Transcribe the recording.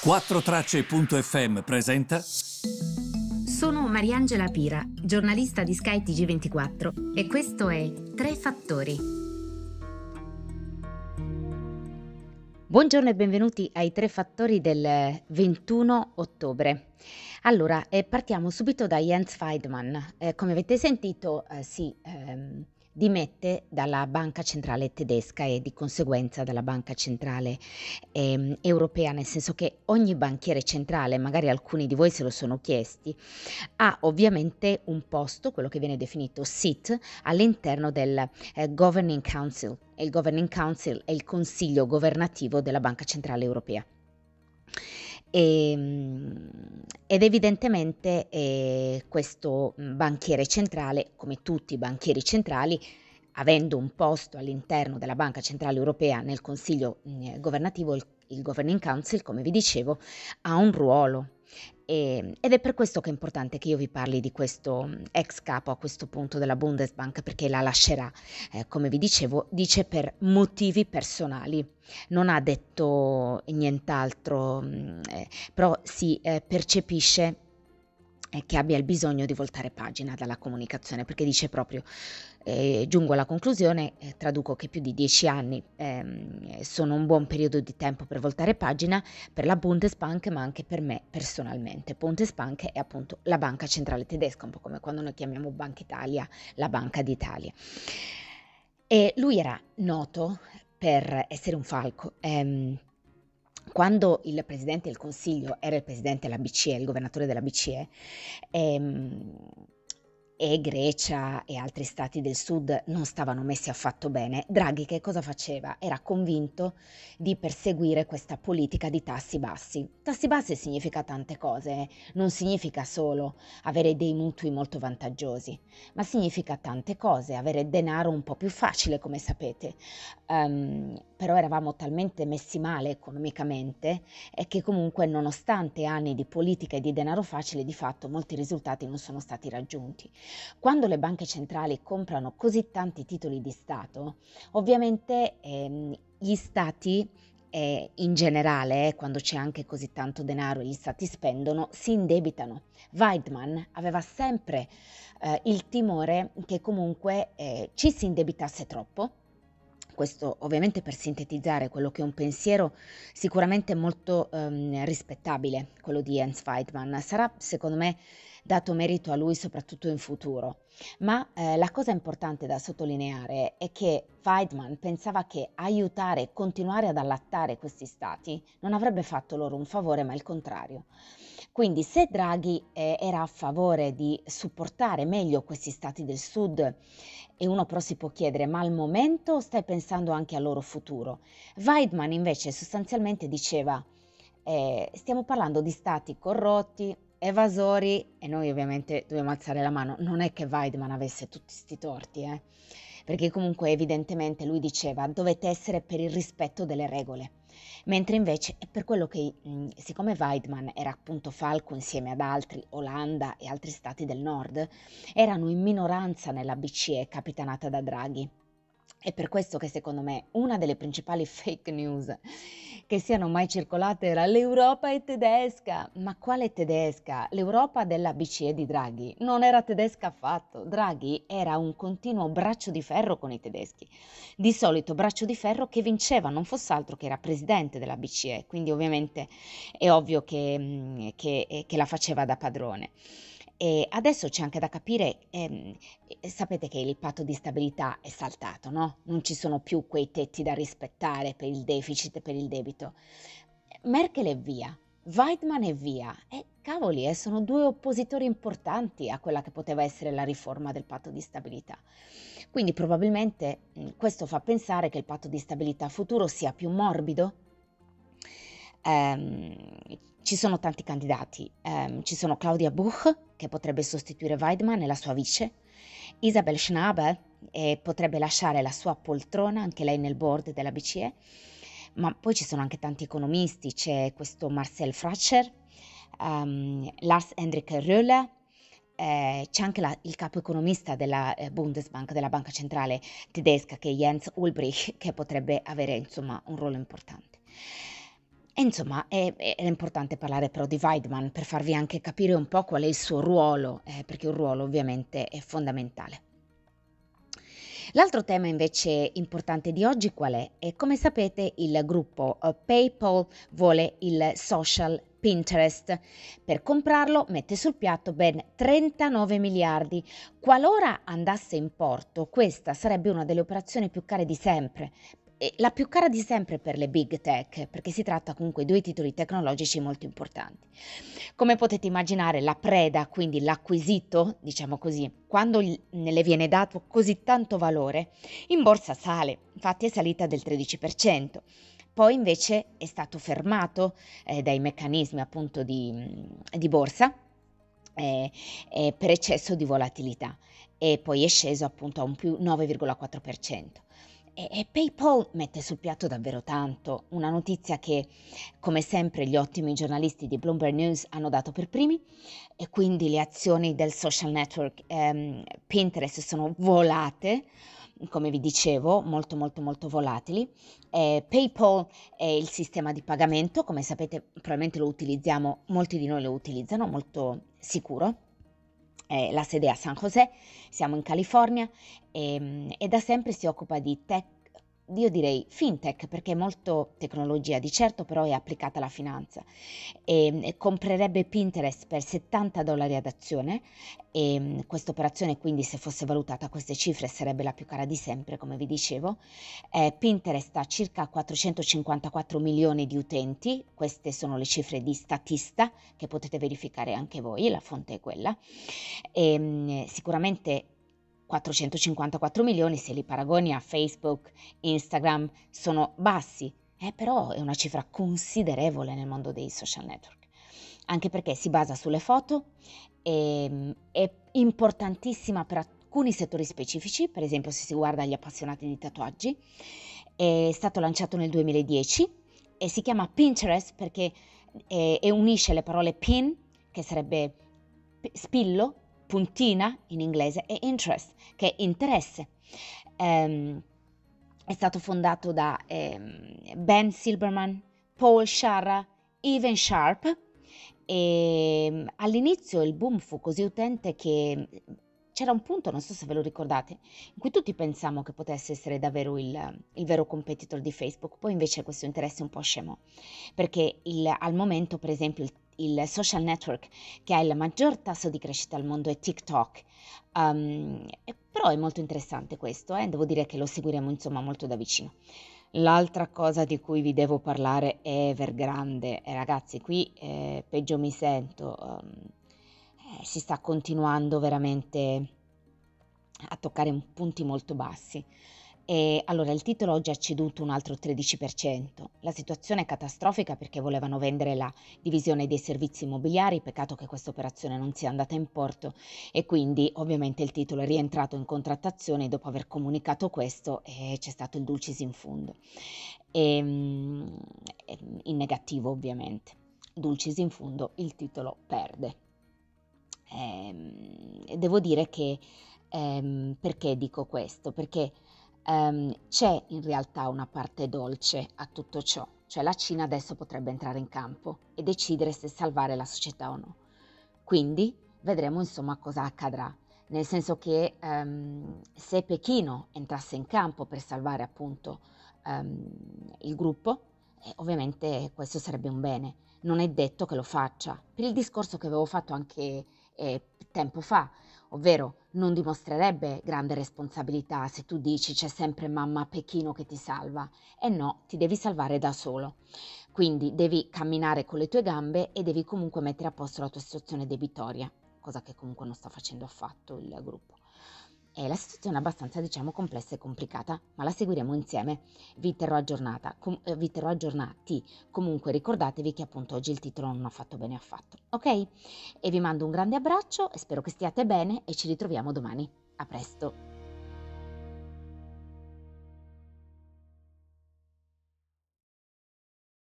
4Tracce.fm presenta. Sono Mariangela Pira, giornalista di Sky TG24 e questo è Tre Fattori. Buongiorno e benvenuti ai Tre Fattori del 21 ottobre. Allora, eh, partiamo subito da Jens Feidman. Eh, come avete sentito, eh, sì, ehm, dimette dalla banca centrale tedesca e di conseguenza dalla banca centrale eh, europea, nel senso che ogni banchiere centrale, magari alcuni di voi se lo sono chiesti, ha ovviamente un posto, quello che viene definito SIT, all'interno del eh, Governing Council. Il Governing Council è il consiglio governativo della Banca Centrale Europea. E, ehm, ed evidentemente eh, questo banchiere centrale, come tutti i banchieri centrali, avendo un posto all'interno della Banca Centrale Europea nel Consiglio eh, governativo, il, il Governing Council, come vi dicevo, ha un ruolo e, ehm, ed è per questo che è importante che io vi parli di questo mm, ex capo a questo punto della Bundesbank, perché la lascerà, eh, come vi dicevo, dice per motivi personali. Non ha detto nient'altro, mm, eh, però si eh, percepisce che abbia il bisogno di voltare pagina dalla comunicazione, perché dice proprio, eh, giungo alla conclusione, eh, traduco che più di dieci anni ehm, sono un buon periodo di tempo per voltare pagina per la Bundesbank, ma anche per me personalmente. Bundesbank è appunto la banca centrale tedesca, un po' come quando noi chiamiamo Banca Italia la Banca d'Italia. E lui era noto per essere un falco. Ehm, quando il presidente del Consiglio era il presidente della BCE, il governatore della BCE, ehm, e Grecia e altri stati del sud non stavano messi affatto bene, Draghi che cosa faceva? Era convinto di perseguire questa politica di tassi bassi. Tassi bassi significa tante cose, eh. non significa solo avere dei mutui molto vantaggiosi, ma significa tante cose, avere denaro un po' più facile, come sapete. Um, però eravamo talmente messi male economicamente e che comunque nonostante anni di politica e di denaro facile, di fatto molti risultati non sono stati raggiunti. Quando le banche centrali comprano così tanti titoli di Stato, ovviamente ehm, gli stati eh, in generale, eh, quando c'è anche così tanto denaro e gli stati spendono, si indebitano. Weidmann aveva sempre eh, il timore che comunque eh, ci si indebitasse troppo questo ovviamente per sintetizzare quello che è un pensiero sicuramente molto ehm, rispettabile, quello di Jens Weidmann. Sarà secondo me dato merito a lui soprattutto in futuro. Ma eh, la cosa importante da sottolineare è che Weidmann pensava che aiutare e continuare ad allattare questi stati non avrebbe fatto loro un favore, ma il contrario. Quindi se Draghi eh, era a favore di supportare meglio questi stati del sud, e uno però si può chiedere, ma al momento stai pensando anche al loro futuro? Weidmann invece sostanzialmente diceva, eh, stiamo parlando di stati corrotti, evasori e noi ovviamente dobbiamo alzare la mano. Non è che Weidman avesse tutti questi torti, eh? perché comunque evidentemente lui diceva dovete essere per il rispetto delle regole. Mentre invece è per quello che, siccome Weidman era appunto falco insieme ad altri, Olanda e altri stati del nord, erano in minoranza nella BCE capitanata da Draghi. È per questo che secondo me una delle principali fake news che siano mai circolate era l'Europa è tedesca. Ma quale tedesca? L'Europa della BCE di Draghi non era tedesca affatto. Draghi era un continuo braccio di ferro con i tedeschi. Di solito braccio di ferro che vinceva, non fosse altro che era presidente della BCE, quindi ovviamente è ovvio che, che, che la faceva da padrone. E adesso c'è anche da capire, ehm, sapete che il patto di stabilità è saltato, no? Non ci sono più quei tetti da rispettare per il deficit e per il debito. Merkel è via, Weidmann è via. E cavoli, eh, sono due oppositori importanti a quella che poteva essere la riforma del patto di stabilità. Quindi probabilmente mh, questo fa pensare che il patto di stabilità futuro sia più morbido. Um, ci sono tanti candidati, um, ci sono Claudia Buch che potrebbe sostituire Weidmann e la sua vice, Isabel Schnabel e potrebbe lasciare la sua poltrona anche lei nel board della BCE, ma poi ci sono anche tanti economisti, c'è questo Marcel Fratscher, um, Lars Hendrik Röhle, eh, c'è anche la, il capo economista della eh, Bundesbank, della banca centrale tedesca, che è Jens Ulbrich, che potrebbe avere insomma un ruolo importante. E insomma, è, è importante parlare però di Weidman per farvi anche capire un po' qual è il suo ruolo, eh, perché un ruolo ovviamente è fondamentale. L'altro tema invece importante di oggi qual è? E come sapete il gruppo uh, PayPal vuole il social Pinterest. Per comprarlo mette sul piatto ben 39 miliardi. Qualora andasse in porto, questa sarebbe una delle operazioni più care di sempre, la più cara di sempre per le big tech, perché si tratta comunque di due titoli tecnologici molto importanti. Come potete immaginare, la preda, quindi l'acquisito, diciamo così, quando le viene dato così tanto valore, in borsa sale, infatti è salita del 13%. Poi invece è stato fermato eh, dai meccanismi appunto di, di borsa eh, eh, per eccesso di volatilità e poi è sceso appunto a un più 9,4%. E, PayPal mette sul piatto davvero tanto, una notizia che, come sempre, gli ottimi giornalisti di Bloomberg News hanno dato per primi, e quindi le azioni del social network ehm, Pinterest sono volate, come vi dicevo, molto molto molto volatili. Eh, PayPal è il sistema di pagamento, come sapete probabilmente lo utilizziamo, molti di noi lo utilizzano, molto sicuro eh, la sede è a San José, siamo in California e, ehm, e da sempre si occupa di tech io direi fintech perché è molto tecnologia, di certo però è applicata alla finanza. E, e comprerebbe Pinterest per 70 dollari ad azione e questa operazione quindi se fosse valutata a queste cifre sarebbe la più cara di sempre come vi dicevo. Eh, Pinterest ha circa 454 milioni di utenti, queste sono le cifre di Statista che potete verificare anche voi, la fonte è quella. E, sicuramente 454 milioni se li paragoni a Facebook, Instagram, sono bassi, eh, però è una cifra considerevole nel mondo dei social network, anche perché si basa sulle foto, e, ehm, è importantissima per alcuni settori specifici, per esempio se si guarda gli appassionati di tatuaggi, è stato lanciato nel 2010 e si chiama Pinterest perché è, e unisce le parole pin, che sarebbe spillo, puntina in inglese e interest, che è interesse. Um, è stato fondato da um, Ben Silberman, Paul Sharra, Evan Sharp e um, all'inizio il boom fu così utente che c'era un punto, non so se ve lo ricordate, in cui tutti pensavamo che potesse essere davvero il, il vero competitor di Facebook, poi invece questo interesse un po' scemò, perché il, al momento per esempio il il social network che ha il maggior tasso di crescita al mondo è TikTok. Um, però è molto interessante questo, eh? devo dire che lo seguiremo insomma molto da vicino. L'altra cosa di cui vi devo parlare è Evergrande. Eh, ragazzi, qui eh, peggio mi sento. Um, eh, si sta continuando veramente a toccare punti molto bassi. E allora il titolo oggi ha ceduto un altro 13%. La situazione è catastrofica perché volevano vendere la divisione dei servizi immobiliari, peccato che questa operazione non sia andata in porto e quindi ovviamente il titolo è rientrato in contrattazione dopo aver comunicato questo e c'è stato il dulcis in fundo. E, ehm, in negativo ovviamente. Dulcis in fundo, il titolo perde. E, ehm, devo dire che ehm, perché dico questo? Perché ehm, c'è in realtà una parte dolce a tutto ciò, cioè la Cina adesso potrebbe entrare in campo e decidere se salvare la società o no. Quindi vedremo insomma cosa accadrà, nel senso che ehm, se Pechino entrasse in campo per salvare appunto ehm, il gruppo, eh, ovviamente questo sarebbe un bene. Non è detto che lo faccia, per il discorso che avevo fatto anche eh, tempo fa, ovvero non dimostrerebbe grande responsabilità se tu dici c'è sempre mamma Pechino che ti salva. E no, ti devi salvare da solo. Quindi devi camminare con le tue gambe e devi comunque mettere a posto la tua situazione debitoria, cosa che comunque non sta facendo affatto il gruppo. È la situazione è abbastanza, diciamo, complessa e complicata, ma la seguiremo insieme. Vi terrò aggiornata, com- eh, vi terrò aggiornati. Comunque ricordatevi che appunto oggi il titolo non ha fatto bene affatto, ok? E vi mando un grande abbraccio, spero che stiate bene e ci ritroviamo domani. A presto!